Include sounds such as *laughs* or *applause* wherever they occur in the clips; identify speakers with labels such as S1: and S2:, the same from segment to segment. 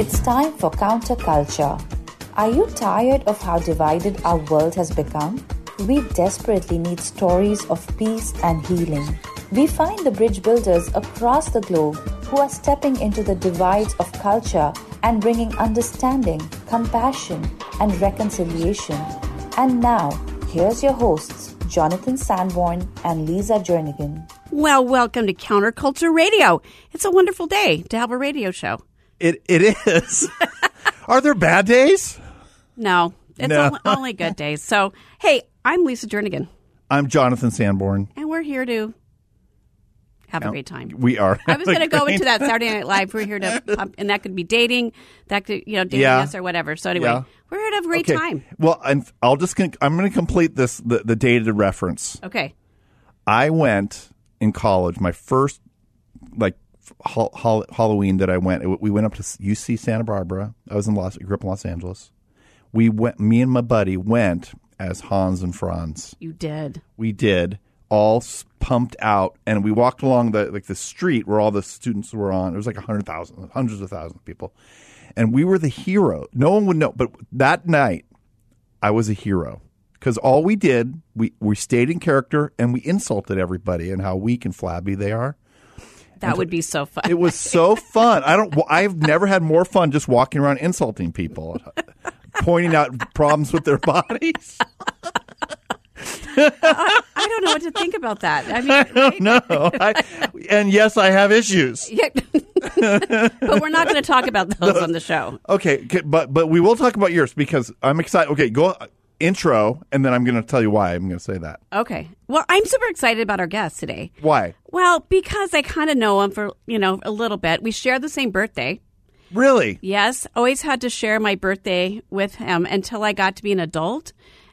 S1: It's time for counterculture. Are you tired of how divided our world has become? We desperately need stories of peace and healing. We find the bridge builders across the globe who are stepping into the divides of culture and bringing understanding, compassion, and reconciliation. And now, here's your hosts, Jonathan Sanborn and Lisa Jernigan.
S2: Well, welcome to Counterculture Radio. It's a wonderful day to have a radio show.
S3: It it is. *laughs* Are there bad days?
S2: No, it's
S3: No.
S2: Only, only good days. So, hey, I'm Lisa Jernigan,
S3: I'm Jonathan Sanborn.
S2: and we're here to have a great time.
S3: We are.
S2: I was going *laughs* to go into that Saturday Night Live. We're here to, *laughs* pump, and that could be dating, that could, you know, dating
S3: Yeah.
S2: us or whatever. So anyway,
S3: Yeah.
S2: we're here to have a great
S3: Okay.
S2: time.
S3: Well, I'm, I'll just con- I'm going to complete this the, the dated reference.
S2: Okay.
S3: I went in college. My first like Halloween that I went. we went up to UC Santa Barbara. I was in Los. Grew up in Los Angeles. We went. Me and my buddy went as Hans and Franz.
S2: You did.
S3: we did all pumped out and we walked along the like the street where all the students were on it was like a hundred thousand hundreds of thousands of people and we were the hero no one would know but that night i was a hero because all we did we we stayed in character and we insulted everybody and how weak and flabby they are
S2: That would be so fun.
S3: it was so fun i don't i've never had more fun just walking around insulting people *laughs* pointing out problems with their bodies *laughs*
S2: I don't know what to think about that. I *laughs* mean, right?
S3: know. I, and yes i have issues
S2: Yeah. but we're not going to talk about those on the show.
S3: Okay, but but we will talk about yours because I'm excited. Okay, go intro, and then I'm going to tell you why I'm going to say that.
S2: Okay. Well, I'm super excited about our guest today.
S3: Why?
S2: Well, because I kind of know him for, you know, a little bit. We share the same birthday.
S3: Really?
S2: Yes, always had to share my birthday with him until I got to be an adult.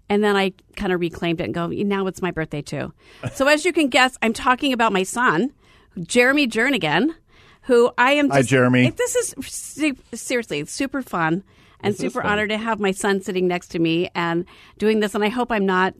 S2: And then I kind of reclaimed it and go, now it's my birthday too. *laughs* so as you can guess, I'm talking about my son, Jeremy Jernigan, who I am
S3: Hi,
S2: just,
S3: Jeremy.
S2: This is seriously super fun and super honored to have my son sitting next to me and doing this. And I hope I'm not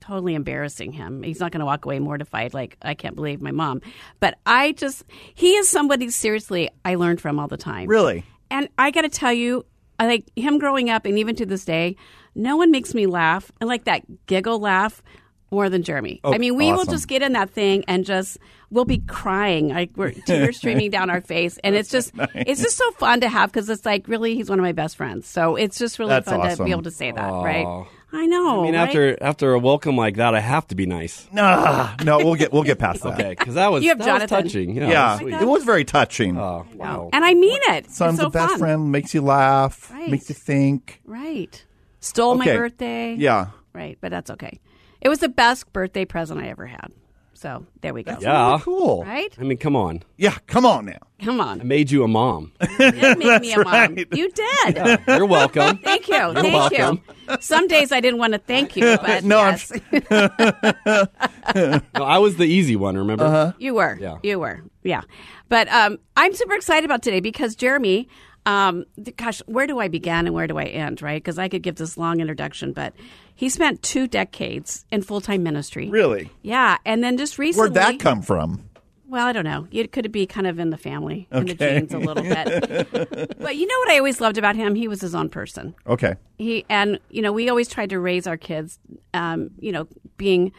S2: totally embarrassing him. He's not going to walk away mortified like I can't believe my mom. But I just he is somebody seriously I learned from all the time.
S3: Really?
S2: And I got to tell you, I like him growing up and even to this day, no one makes me laugh and like that giggle laugh more than Jeremy. I oh, mean, we will just get in that thing and just we'll be crying, like we're *laughs* tears streaming down our face, and it's just it's just so fun to have because it's like really he's one of my best friends. So it's just really
S3: That's
S2: fun to be able to say that,
S4: Aw.
S2: right? I know.
S4: I mean,
S2: right?
S4: after after a welcome like that, I have to be nice. *laughs*
S3: Nah, no, we'll get we'll get past that.
S4: Okay, because that was
S2: You have
S4: that
S2: Jonathan.
S4: was touching. Yeah,
S3: Yeah, oh
S4: sweet.
S3: it was very touching.
S4: Oh, wow.
S2: and I mean it.
S3: Son's
S2: it's so
S3: the best
S2: fun.
S3: friend, makes you laugh,
S2: Right.
S3: makes you think.
S2: Right. Stole my birthday.
S3: Yeah.
S2: Right, but that's okay. It was the best birthday present I ever had. So there we go.
S4: Yeah.
S3: Cool.
S2: Right?
S4: I mean, come on.
S3: Yeah, come on now.
S2: Come on.
S4: I
S2: on.
S4: made you a mom.
S2: You did make me a mom.
S3: right.
S2: You did. *laughs*
S4: You're welcome.
S2: Thank you. Thank
S4: welcome.
S2: you. Some days I didn't want to thank you, *laughs* but
S3: No, I'm
S2: yes, *laughs*
S4: No, I was the easy one. Remember?
S3: Uh-huh.
S2: you were.
S4: Yeah.
S2: You were. Yeah. But um, I'm super excited about today because Jeremy, um, gosh, where do I begin and where do I end, right? Because I could give this long introduction, but he spent two decades in full time ministry.
S3: Really?
S2: Yeah. And then just recently.
S3: Where'd that come from?
S2: Well, I don't know. It could be kind of in the family, in the genes a little bit. *laughs* but you know what I always loved about him? He was his own person.
S3: Okay.
S2: He and you know we always tried to raise our kids, um, you know, being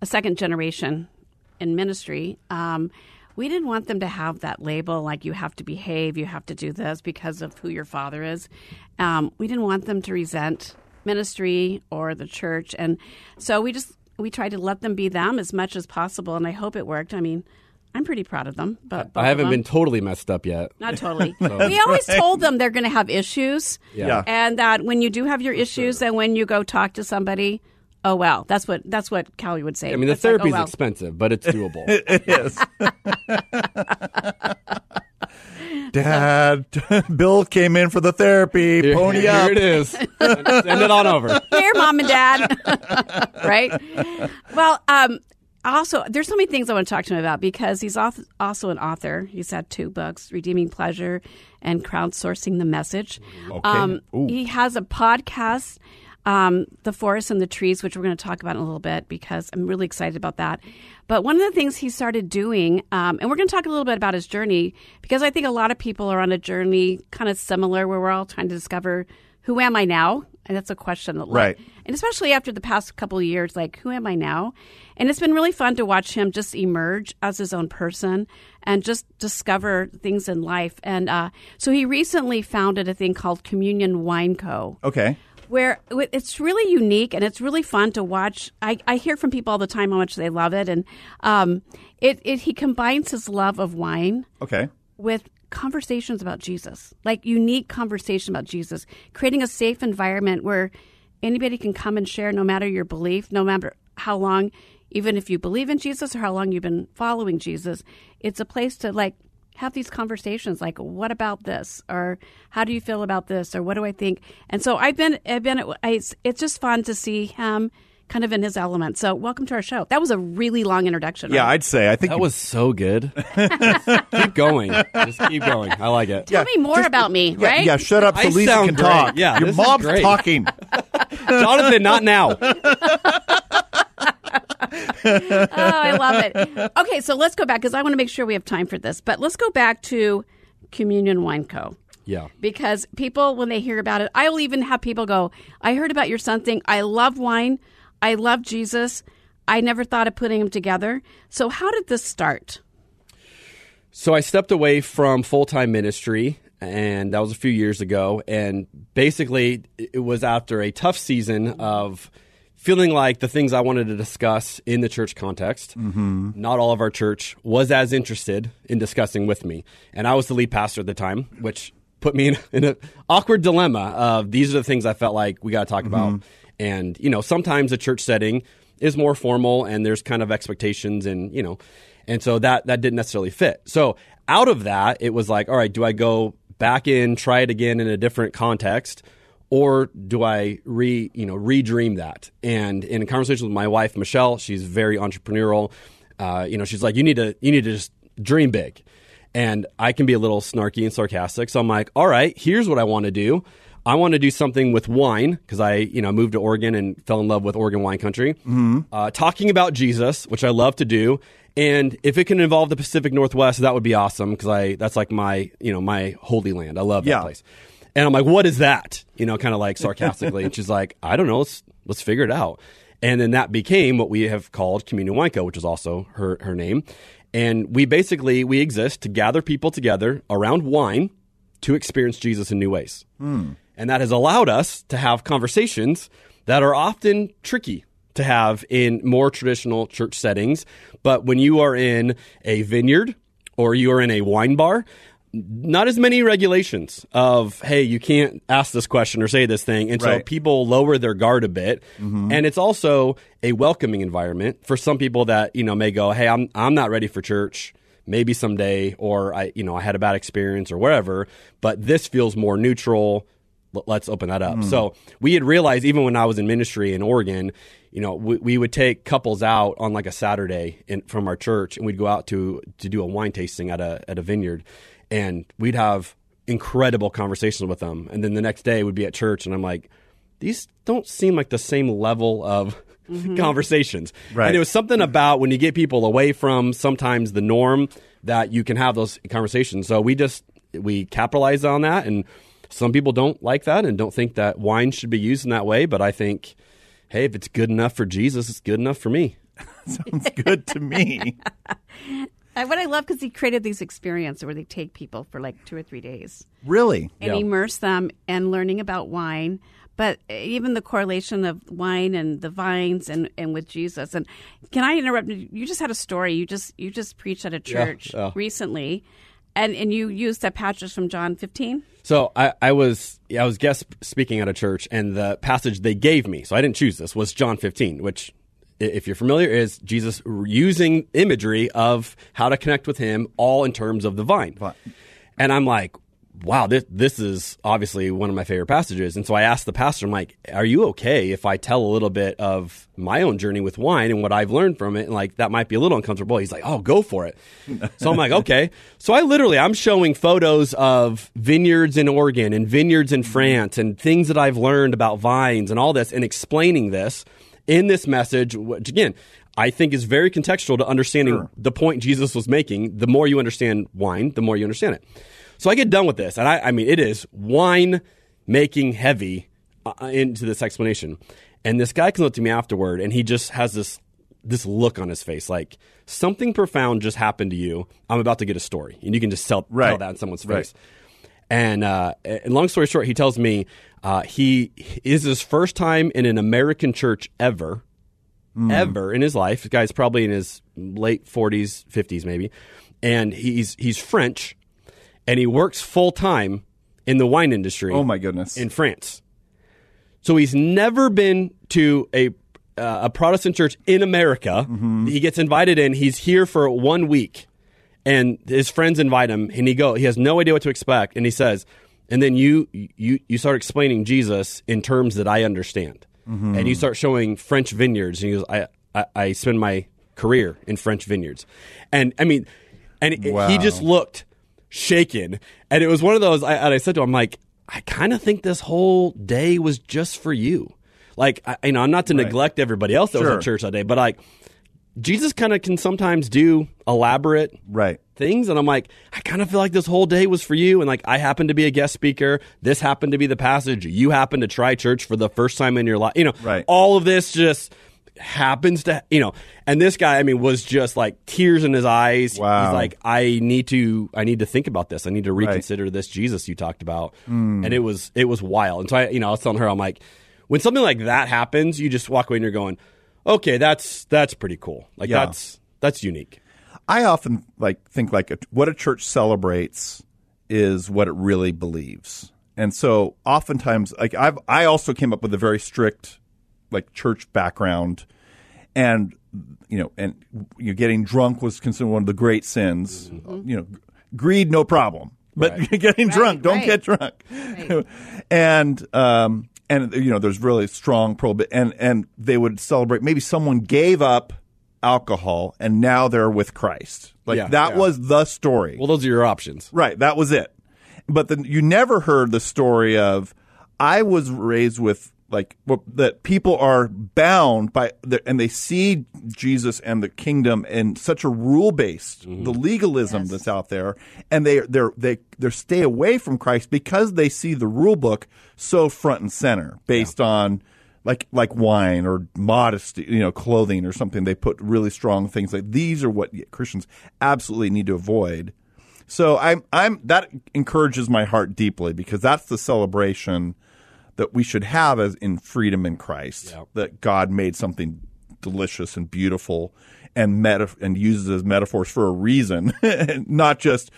S2: a second generation in ministry. Um, we didn't want them to have that label like you have to behave, you have to do this because of who your father is. Um, we didn't want them to resent ministry or the church, and so we just we tried to let them be them as much as possible. And I hope it worked. I mean. I'm pretty proud of them, but
S4: I haven't
S2: them.
S4: been totally messed up yet.
S2: Not totally. *laughs* we always told them they're going to have issues.
S4: Yeah.
S3: Yeah.
S2: And that when you do have your issues and when you go talk to somebody, oh well. That's what that's what Callie would say.
S4: I mean, the
S2: It's like, oh,
S4: therapy's
S2: well.
S4: expensive, but it's doable. *laughs*
S3: It is. Dad, *laughs* Bill came in for the therapy.
S4: Here-
S3: Pony
S4: here
S3: up.
S4: it is. Send it on over.
S2: Here, mom and dad. *laughs* right? Well, um, also, there's so many things I want to talk to him about because he's also an author. He's had two books, Redeeming Pleasure and Crowdsourcing the Message. Um, he has a podcast, um, The Forest and the Trees, which we're going to talk about in a little bit because I'm really excited about that. But one of the things he started doing, um, and we're going to talk a little bit about his journey because I think a lot of people are on a journey kind of similar where we're all trying to discover who am I now? And that's a question that,
S3: Right.
S2: and especially after the past couple of years, like, who am I now? And it's been really fun to watch him just emerge as his own person and just discover things in life. And uh, so he recently founded a thing called Communion Wine Co
S3: Okay.
S2: Where it's really unique and it's really fun to watch. I, I hear from people all the time how much they love it, and um, it, it he combines his love of wine
S3: Okay.
S2: with conversations about Jesus, like unique conversation about Jesus, creating a safe environment where anybody can come and share, no matter your belief, no matter how long, even if you believe in Jesus or how long you've been following Jesus. It's a place to like have these conversations like what about this or how do you feel about this or what do i think and so i've been i've been I, it's, it's just fun to see him kind of in his element so welcome to our show that was a really long introduction
S3: Yeah,
S2: right?
S3: I'd say. I think
S4: That
S3: you-
S4: was so good. *laughs* keep going. Just keep going. I like it.
S2: tell me more about me
S3: yeah,
S2: right
S3: yeah, shut up so
S4: I
S3: Lisa
S4: sound
S3: can
S4: great.
S3: talk.
S4: Yeah,
S3: Your
S4: this is
S3: mom's talking. *laughs* *laughs*
S4: Jonathan, not now.
S2: Oh, I love it. Okay, so let's go back because I want to make sure we have time for this. But let's go back to Communion Wine Co.
S4: Yeah.
S2: Because people, when they hear about it, I will even have people go, I heard about your son thing. I love wine. I love Jesus. I never thought of putting them together. So, how did this start?
S4: So I stepped away from full time ministry, and that was a few years ago. And basically, it was after a tough season of feeling like the things I wanted to discuss in the church context, mm-hmm. not all of our church was as interested in discussing with me. And I was the lead pastor at the time, which put me in, *laughs* in an awkward dilemma of these are the things I felt like we got to talk about. Mm-hmm. And, you know, sometimes a church setting is more formal and there's kind of expectations and, you know, and so that that didn't necessarily fit. So out of that, it was like, all right, do I go back in, try it again in a different context, or do I re you know redream that? And in a conversation with my wife Michelle, she's very entrepreneurial. Uh, you know, she's like, you need to you need to just dream big. And I can be a little snarky and sarcastic. So I'm like, all right, here's what I want to do. I want to do something with wine because I, you know, moved to Oregon and fell in love with Oregon wine country. Uh, talking about Jesus, which I love to do, and if it can involve the Pacific Northwest, that would be awesome because I that's like my, you know, my holy land. I love that
S3: Yeah.
S4: place. And I'm like, what is that? You know, kind of like sarcastically. and she's like, I don't know. Let's let's figure it out. And then that became what we have called Communion Wine Co., which is also her her name. And we basically we exist to gather people together around wine to experience Jesus in new ways. Hmm. And that has allowed us to have conversations that are often tricky to have in more traditional church settings. But when you are in a vineyard or you are in a wine bar, not as many regulations of hey you can't ask this question or say this thing. And so
S3: Right.
S4: people lower their guard a bit. Mm-hmm. And it's also a welcoming environment for some people that you know may go hey i'm i'm not ready for church. Maybe someday or i you know i had a bad experience or whatever but this feels more neutral. Let's open that up. Hmm. So we had realized even when i was in ministry in oregon you know we, we would take couples out on like a saturday in, from our church and we'd go out to to do a wine tasting at a at a vineyard and we'd have incredible conversations with them. And then the next day we'd be at church and i'm like these don't seem like the same level of mm-hmm. *laughs* conversations.
S3: Right.
S4: and it was something about when you get people away from sometimes the norm that you can have those conversations. So we just we capitalize on that. And some people don't like that and don't think that wine should be used in that way. But i think hey if it's good enough for jesus it's good enough for me. *laughs*
S3: Sounds good to me. *laughs*
S2: Uh, what I love because he created these experiences where they take people for like two or three days
S3: Really?
S2: and
S4: Yeah.
S2: immerse them in learning about wine. But even the correlation of wine and the vines and, and with Jesus. And can I interrupt? You just had a story. You just you just preached at a church
S4: yeah.
S2: recently, And and you used that passage from John 15.
S4: So I, I was I was guest speaking at a church, and the passage they gave me, so I didn't choose this, was John 15, which, i- if you're familiar, is Jesus using imagery of how to connect with Him, all in terms of the vine. And I'm like, wow, this this is obviously one of my favorite passages. And so I asked the pastor, I'm like, are you okay if I tell a little bit of my own journey with wine and what I've learned from it? And like that might be a little uncomfortable. He's like, oh, go for it. so I'm like, okay. So I literally I'm showing photos of vineyards in Oregon and vineyards in France and things that I've learned about vines and all this and explaining this in this message, which again, I think is very contextual to understanding the point Jesus was making. The more you understand wine, the more you understand it. So I get done with this, and I, I mean, it is wine making heavy uh, into this explanation. And this guy comes up to me afterward, and he just has this this look on his face, like something profound just happened to you. I'm about to get a story, and you can just tell, tell that in someone's
S3: Right.
S4: face. And, uh, and long story short, he tells me uh, he is his first time in an American church ever, ever in his life. The guy's probably in his late 40s, 50s maybe, and he's he's French, and he works full time in the wine industry.
S3: Oh my goodness.
S4: In France, so he's never been to a uh, a Protestant church in America. He gets invited in. He's here for one week, and his friends invite him, and he go. He has no idea what to expect, and he says, and then you you you start explaining Jesus in terms that I understand, mm-hmm. and you start showing French vineyards, and he goes, I I, I spend my career in French vineyards, and I mean, and
S3: Wow.
S4: he just looked shaken, and it was one of those. I, and I said to him, like, I kind of think this whole day was just for you. Like, I, you know, I'm not to neglect everybody else that was
S3: Sure.
S4: at church that day, but like, Jesus kind of can sometimes do elaborate
S3: Right.
S4: things, and I'm like, I kind of feel like this whole day was for you, and like, I happen to be a guest speaker. This happened to be the passage. You happen to try church for the first time in your life. You know,
S3: Right.
S4: all of this just happens to you know and this guy i mean was just like tears in his eyes
S3: Wow.
S4: he's like i need to i need to think about this i need to reconsider this jesus you talked about
S3: Hmm.
S4: and it was it was wild and so i you know i was telling her i'm like when something like that happens you just walk away and you're going okay that's that's pretty cool. Like
S3: Yeah.
S4: that's that's unique.
S3: I often like think like a, what a church celebrates is what it really believes, and so oftentimes like I've I also came up with a very strict like church background, and you know, and you know, getting drunk was considered one of the great sins. You know, greed no problem, but *laughs* getting drunk don't
S2: right.
S3: get drunk, *laughs* and um and you know there's really strong prohibit and and they would celebrate maybe someone gave up alcohol and now they're with Christ. Like
S4: Yeah,
S3: that
S4: yeah.
S3: was the story.
S4: well those are your options
S3: right, that was it. But then you never heard the story of I was raised with like what- that people are bound by the, and they see Jesus and the kingdom in such a rule based mm-hmm. the legalism that's out there and they they're they they stay away from Christ because they see the rule book so front and center based on like like wine or modesty, you know, clothing or something. They put really strong things like these are what Christians absolutely need to avoid. So I'm I'm that encourages my heart deeply because that's the celebration that we should have as in freedom in Christ. That God made something delicious and beautiful and meta- and uses as metaphors for a reason, *laughs* not just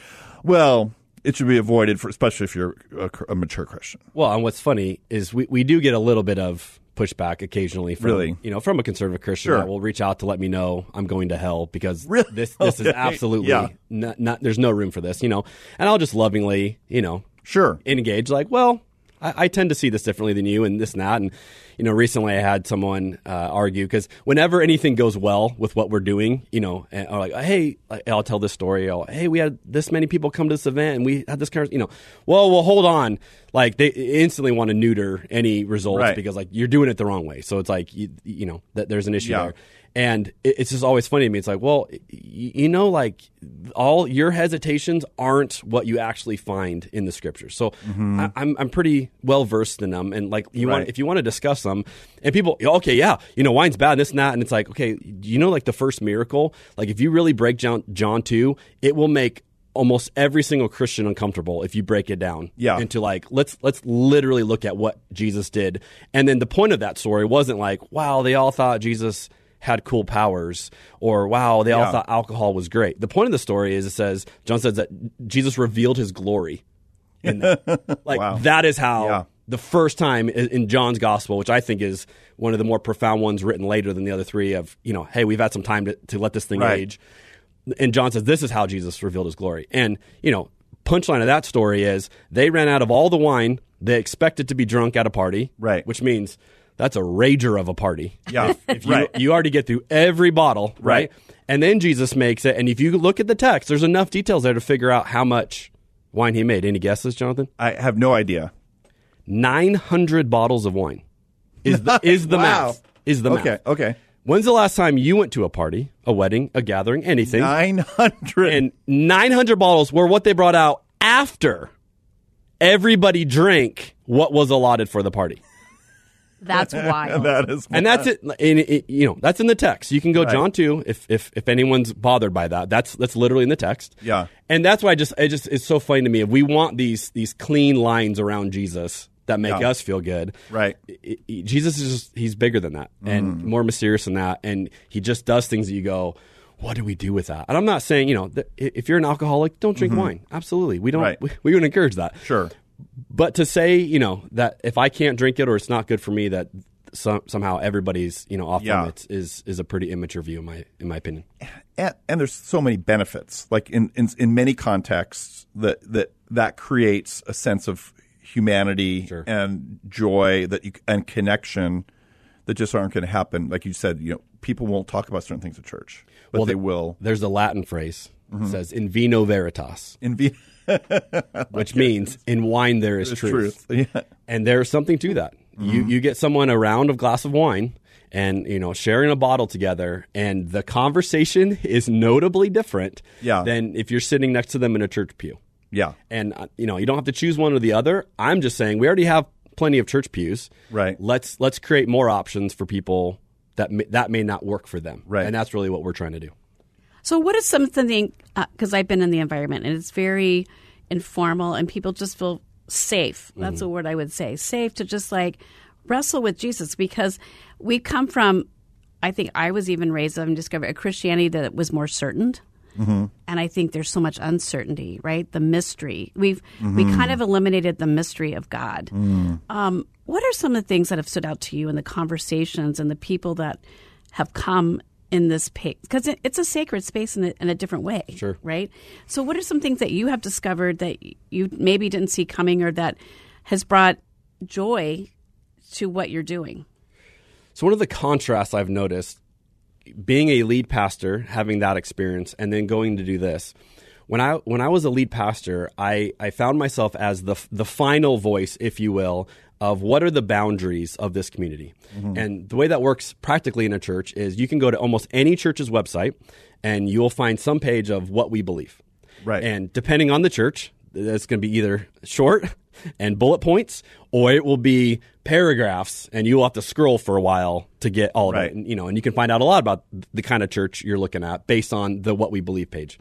S3: well. It should be avoided for, especially if you're a, a mature Christian.
S4: Well, and what's funny is we, we do get a little bit of pushback occasionally from
S3: Really?
S4: you know from a conservative Christian
S3: Sure.
S4: that will reach out to let me know I'm going to hell because *laughs*
S3: Really?
S4: this this is absolutely
S3: Yeah.
S4: not, not there's no room for this you know and I'll just lovingly you know
S3: Sure.
S4: engage like well I, I tend to see this differently than you and this and that. And you know recently I had someone uh, argue because whenever anything goes well with what we're doing you know and, or like hey I'll tell this story. I'll, hey we had this many people come to this event and we had this kind of you know well well hold on. Like they instantly want to neuter any results
S3: Right.
S4: because like you're doing it the wrong way. So it's like you, you know that there's an issue
S3: Yeah.
S4: there and it's just always funny to me. It's like, well, you know, like all your hesitations aren't what you actually find in the scriptures. So mm-hmm. I, I'm I'm pretty well versed in them, and like you want if you want to discuss them, and people, okay, yeah, you know, wine's bad, and this and that, and it's like, okay, you know, like the first miracle, like if you really break John John two, it will make almost every single Christian uncomfortable if you break it down
S3: Yeah.
S4: into like let's let's literally look at what Jesus did. And then the point of that story wasn't like, wow, they all thought Jesus had cool powers or wow, they all thought alcohol was great. The point of the story is it says John says that Jesus revealed his glory in that. *laughs* like
S3: Wow.
S4: that is how
S3: Yeah.
S4: the first time in John's gospel, which I think is one of the more profound ones written later than the other three of, you know, hey, we've had some time to, to let this thing
S3: Right.
S4: age. And John says this is how Jesus revealed his glory. And, you know, punchline of that story is they ran out of all the wine they expected to be drunk at a party.
S3: Right.
S4: Which means that's a rager of a party.
S3: Yeah. *laughs*
S4: If you,
S3: right.
S4: you already get through every bottle, right?
S3: Right.
S4: And then Jesus makes it. And if you look at the text, there's enough details there to figure out how much wine he made. Any guesses, Jonathan?
S3: I have no idea.
S4: 900 bottles of wine is the, *laughs* is the
S3: Wow.
S4: math. Is the math.
S3: Okay. Okay.
S4: When's the last time you went to a party, a wedding, a gathering, anything,
S3: Nine hundred.
S4: and 900 bottles were what they brought out after everybody drank what was allotted for the party?
S2: That's *laughs* wild.
S3: that is.
S4: And that's it. And it- you know, that's in the text. You can go John two if if if anyone's bothered by that. That's that's literally in the text.
S3: Yeah.
S4: And that's why I just it just it's so funny to me. If we want these these clean lines around Jesus that make
S3: Yeah.
S4: us feel good,
S3: Right.
S4: i- i- Jesus is just, he's bigger than that and mm-hmm. more mysterious than that, and he just does things that you go. What do we do with that? And I'm not saying, you know, that if you're an alcoholic, don't drink mm-hmm. wine. Absolutely. We don't,
S3: Right.
S4: we, we would encourage that.
S3: Sure.
S4: But to say, you know, that if I can't drink it or it's not good for me, that some, somehow everybody's, you know, off
S3: Yeah.
S4: limits is is a pretty immature view in my in my opinion.
S3: and, and there's so many benefits. Like in, in in many contexts, that that that creates a sense of humanity
S4: Sure.
S3: and joy that you and connection that just aren't going to happen. Like you said, you know, people won't talk about certain things at church, but
S4: Well,
S3: they
S4: the-
S3: will
S4: There's a Latin phrase
S3: Mm-hmm.
S4: that says "in vino veritas,"
S3: in v-
S4: which *laughs* means in wine there is truth.
S3: truth. *laughs* Yeah.
S4: and there's something to that.
S3: Mm-hmm.
S4: You you get someone a round of glass of wine and you know sharing a bottle together and the conversation is notably different
S3: Yeah.
S4: than if you're sitting next to them in a church pew.
S3: Yeah.
S4: And uh, you know, you don't have to choose one or the other. I'm just saying we already have plenty of church pews.
S3: Right.
S4: Let's let's create more options for people that may, that may not work for them.
S3: Right.
S4: And that's really what we're trying to do.
S2: So, what is something? Because I've been in the environment and it's very informal, and people just feel safe. That's
S4: Mm-hmm.
S2: a word I would say. Safe to just like wrestle with Jesus because we come from. I think I was even raised and discovered a Christianity that was more certain.
S4: Mm-hmm.
S2: And I think there's so much uncertainty, right? The mystery. We've we
S4: Mm-hmm.
S2: kind of eliminated the mystery of God.
S4: Mm.
S2: Um, what are some of the things that have stood out to you in the conversations and the people that have come in this space? Because it, it's a sacred space in a, in a different way,
S4: Sure.
S2: right? So, what are some things that you have discovered that you maybe didn't see coming, or that has brought joy to what you're doing?
S4: So one of the contrasts I've noticed being a lead pastor, having that experience, and then going to do this. When I when I was a lead pastor, I, I found myself as the the final voice, if you will, of what are the boundaries of this community. Mm-hmm. And the way that works practically in a church is you can go to almost any church's website and you'll find some page of what we believe.
S3: Right.
S4: And depending on the church, it's going to be either short *laughs* and bullet points, or it will be paragraphs, and you will have to scroll for a while to get all of
S3: Right.
S4: it. And, you know, and you can find out a lot about the kind of church you're looking at based on the what we believe page.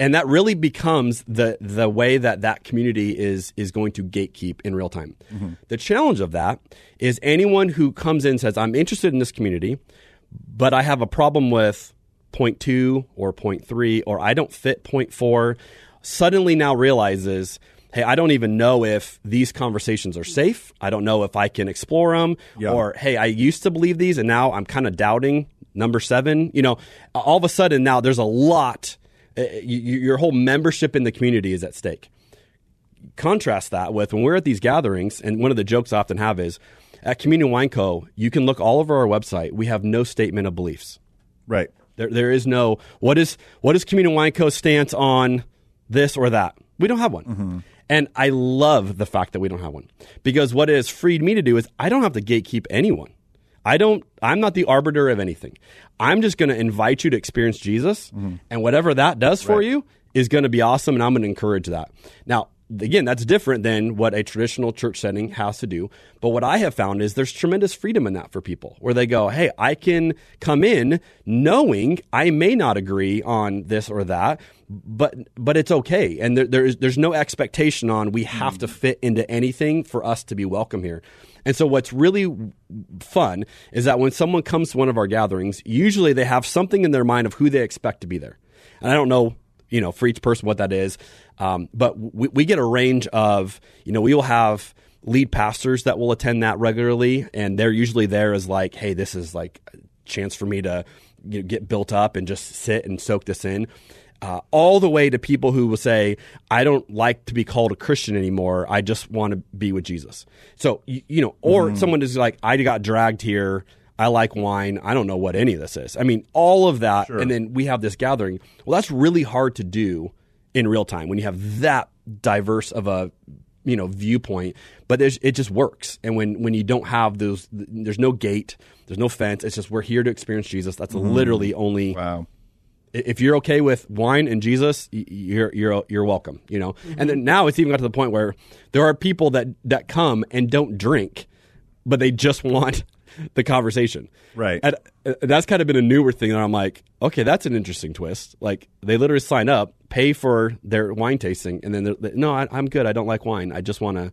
S4: And that really becomes the the way that that community is is going to gatekeep in real time. Mm-hmm. The challenge of that is anyone who comes in and says, "I'm interested in this community, but I have a problem with point two or point three, or I don't fit point four, suddenly now realizes, hey, I don't even know if these conversations are safe. I don't know if I can explore them,
S3: Yeah.
S4: or hey, I used to believe these and now I'm kind of doubting number seven. You know, all of a sudden now there's a lot. Uh, your whole membership in the community is at stake contrast that with when we're at these gatherings, and one of the jokes I often have is at Communion Wine Co., you can look all over our website. We have no statement of beliefs.
S3: Right.
S4: There, there is no what is what is Communion Wine Co. stance on this or that. We don't have one. And I love the fact that we don't have one because what it has freed me to do is I don't have to gatekeep anyone. I don't. I'm not the arbiter of anything. I'm just going to invite you to experience Jesus, mm-hmm. and whatever that does for you is going to be awesome, and I'm going to encourage that. Now, again, that's different than what a traditional church setting has to do. But what I have found is there's tremendous freedom in that for people, where they go, "Hey, I can come in knowing I may not agree on this or that." But but it's okay, and there, there's there's no expectation on we have to mm. fit into anything for us to be welcome here. And so what's really fun is that when someone comes to one of our gatherings, usually they have something in their mind of who they expect to be there. And I don't know, you know, for each person what that is, um, but we, we get a range of, you know, we will have lead pastors that will attend that regularly, and they're usually there as like, hey, this is like a chance for me to you know, get built up and just sit and soak this in. Uh, all the way to people who will say, I don't like to be called a Christian anymore. I just want to be with Jesus. So, you, you know, or someone is like, I got dragged here. I like wine. I don't know what any of this is. I mean, all of that. And then we have this gathering. Well, that's really hard to do in real time when you have that diverse of a you know viewpoint but there's, it just works and when when you don't have those there's no gate there's no fence it's just we're here to experience jesus that's literally only
S3: Wow.
S4: If you're okay with wine and Jesus, you're you're you're welcome. You know, and then now it's even got to the point where there are people that that come and don't drink, but they just *laughs* want the conversation.
S3: Right.
S4: And uh, that's kind of been a newer thing that I'm like, okay, that's an interesting twist. Like they literally sign up, pay for their wine tasting, and then they're, they, no, I, I'm good. I don't like wine. I just want to.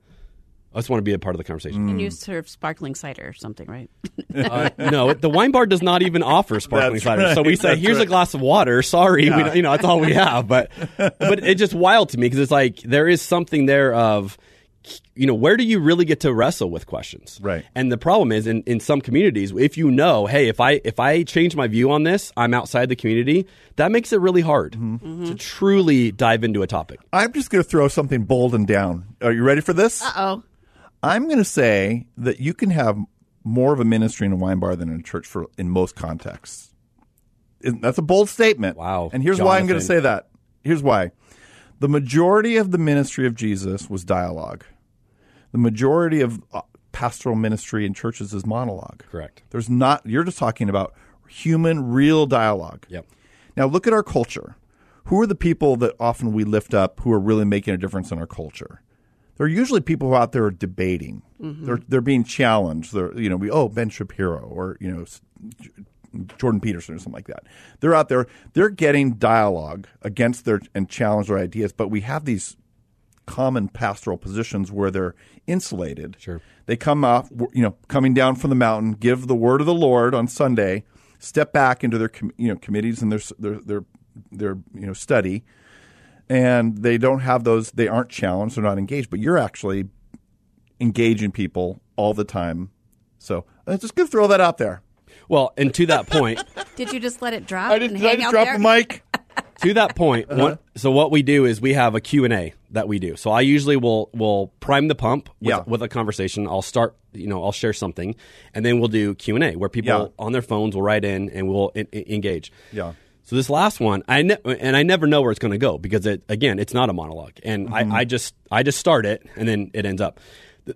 S4: I just want to be a part of the conversation.
S2: And you serve sparkling cider or something, right?
S4: Uh, *laughs* no, the wine bar does not even offer sparkling
S3: That's
S4: cider. So we say,
S3: that's
S4: "Here's a glass of water." Sorry, we you know that's all we have. But *laughs* but it's just wild to me because it's like there is something there of you know where do you really get to wrestle with questions
S3: Right.
S4: and the problem is in, in some communities if you know hey if i if i change my view on this i'm outside the community that makes it really hard
S3: Mm-hmm.
S4: to truly dive into a topic
S3: I'm just going to throw something bold and down. Are you ready for this?
S2: Uh oh,
S3: I'm going to say that you can have more of a ministry in a wine bar than in a church for in most contexts. And That's a bold statement.
S4: Wow.
S3: And here's why I'm going to say that. Here's why. The majority of the ministry of Jesus was dialogue. The majority of uh, pastoral ministry in churches is monologue.
S4: correct
S3: There's not you're just talking about human real dialogue.
S4: yep
S3: Now look at our culture. Who are the people that often we lift up who are really making a difference in our culture? They're usually people who are out there are debating. Mm-hmm. They're they're being challenged. They're you know we oh Ben Shapiro or you know Jordan Peterson or something like that. They're out there. They're getting dialogue against their and challenge their ideas. But we have these common pastoral positions where they're insulated.
S4: Sure.
S3: They come off, you know, coming down from the mountain, give the word of the Lord on Sunday, step back into their, you know, committees and their, their, their, their, you know, study, and they don't have those. They aren't challenged. They're not engaged. But you're actually engaging people all the time. So I'm just gonna throw that out there.
S4: well and to that point *laughs*
S2: did you just let it drop?
S3: I just,
S2: and
S3: did I just
S2: out
S3: drop
S2: there?
S3: the mic. *laughs*
S4: to that point uh-huh. one, so what we do is we have a q&a that we do so i usually will will prime the pump with,
S3: Yeah.
S4: with a conversation i'll start you know i'll share something and then we'll do q&a where people
S3: Yeah.
S4: on their phones will write in and we'll en- en- engage
S3: Yeah.
S4: So this last one i ne- and i never know where it's going to go because it again it's not a monologue and
S3: Mm-hmm.
S4: I, I just i just start it and then it ends up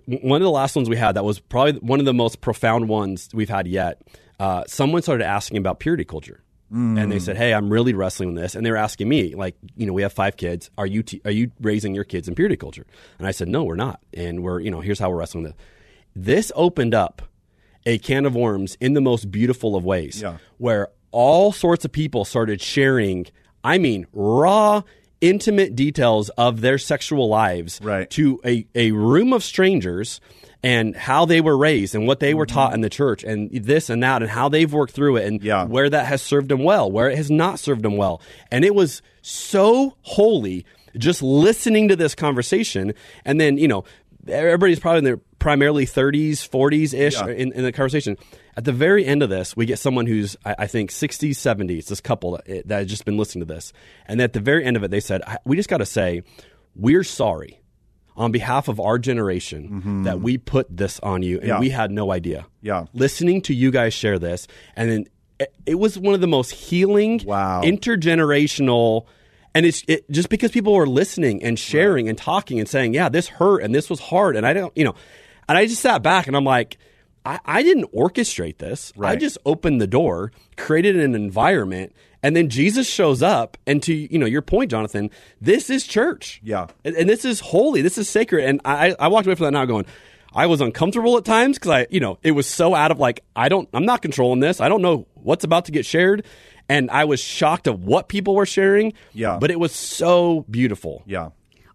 S4: one of the last ones we had that was probably one of the most profound ones we've had yet uh, someone started asking about purity culture and they said, "Hey, I'm really wrestling with this." And they were asking me, like, you know, we have five kids. Are you t- are you raising your kids in purity culture? And I said, "No, we're not." And we're, you know, here's how we're wrestling with it. This opened up a can of worms in the most beautiful of ways,
S3: Yeah.
S4: where all sorts of people started sharing. I mean, raw, intimate details of their sexual lives
S3: Right.
S4: to a, a room of strangers and how they were raised and what they were taught in the church and this and that and how they've worked through it and
S3: Yeah.
S4: where that has served them well, where it has not served them well. And it was so holy just listening to this conversation. And then, you know, everybody's probably in their primarily 30s, 40s ish
S3: Yeah.
S4: in, in the conversation. At the very end of this, we get someone who's, I, I think, 60s, 70s, this couple that, that has just been listening to this. And at the very end of it, they said, "I- We just got to say, we're sorry on behalf of our generation that we put this on you and
S3: Mm-hmm. Yeah.
S4: we had no idea.
S3: Yeah.
S4: Listening to you guys share this, and then it, it was one of the most healing,
S3: Wow.
S4: intergenerational. And it's it, just because people were listening and sharing and talking and saying, "Yeah, this hurt and this was hard," and I don't, you know, and I just sat back and I'm like, I, I didn't orchestrate this.
S3: Right.
S4: I just opened the door, created an environment, and then Jesus shows up. And to you know your point, Jonathan, this is church.
S3: Yeah.
S4: and, and this is holy. This is sacred. And I, I walked away from that now going. I was uncomfortable at times because I, you know, it was so out of like I don't, I'm not controlling this. I don't know what's about to get shared, and I was shocked of what people were sharing.
S3: Yeah.
S4: but it was so beautiful.
S3: Yeah.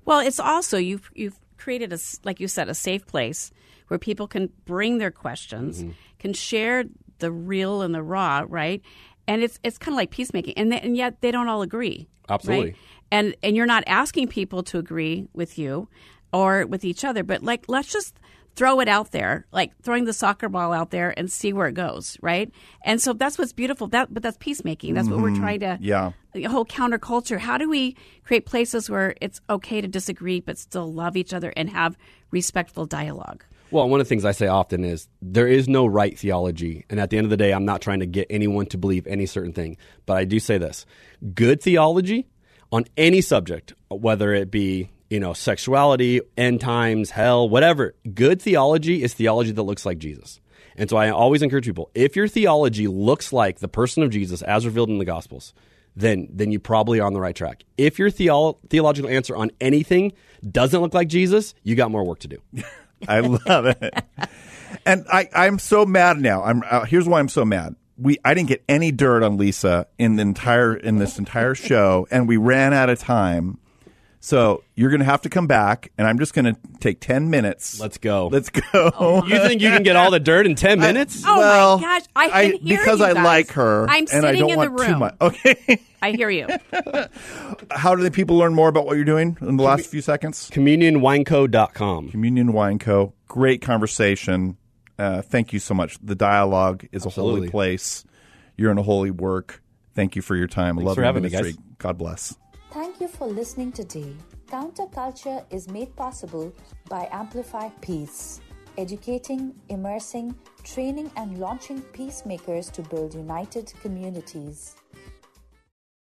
S2: Well, it's also you've you've created a like you said a safe place where people can bring their questions, mm-hmm. can share the real and the raw, right? And it's it's kind of like peacemaking, and they, and yet they don't all agree.
S4: Absolutely.
S2: right? And and you're not asking people to agree with you or with each other, but like let's just throw it out there, like throwing the soccer ball out there and see where it goes, right? And so that's what's beautiful. That but that's peacemaking. That's what we're mm-hmm. trying to
S3: Yeah.
S2: the whole counterculture. How do we create places where it's okay to disagree but still love each other and have respectful dialogue?
S4: Well, one of the things I say often is there is no right theology. And at the end of the day, I'm not trying to get anyone to believe any certain thing. But I do say this good theology on any subject, whether it be you know sexuality, end times, hell, whatever. Good theology is theology that looks like Jesus. And so I always encourage people if your theology looks like the person of Jesus as revealed in the Gospels, then then you probably are on the right track. If your theo- theological answer on anything doesn't look like Jesus, you got more work to do. *laughs*
S3: I love it. And I, I'm so mad now. I'm uh, here's why I'm so mad. We I didn't get any dirt on Lisa in the entire in this entire show, and we ran out of time. So you're going to have to come back, and I'm just going to take ten minutes.
S4: Let's go.
S3: Let's go. *laughs*
S4: You think you can get all the dirt in 10 minutes? *laughs*
S2: Oh
S3: well,
S2: my gosh, I can hear
S3: because
S2: you
S3: I
S2: guys.
S3: like her,
S2: I'm
S3: and I
S2: sitting
S3: don't
S2: in the
S3: want too
S2: room.
S3: much. Okay.
S2: I hear you. *laughs*
S3: How do the people learn more about what you're doing in the last few seconds?
S4: CommunionWineco.com.
S3: Communion Wine Co. Great conversation. Uh, thank you so much. The dialogue is a
S4: Absolutely.
S3: holy place. You're in a holy work. Thank you for your time.
S4: Thanks
S3: Love
S4: for
S3: your
S4: having me,
S3: ministry.
S4: guys.
S3: God bless.
S1: Thank you for listening today. Counterculture is made possible by Amplify Peace, educating, immersing, training, and launching peacemakers to build united communities.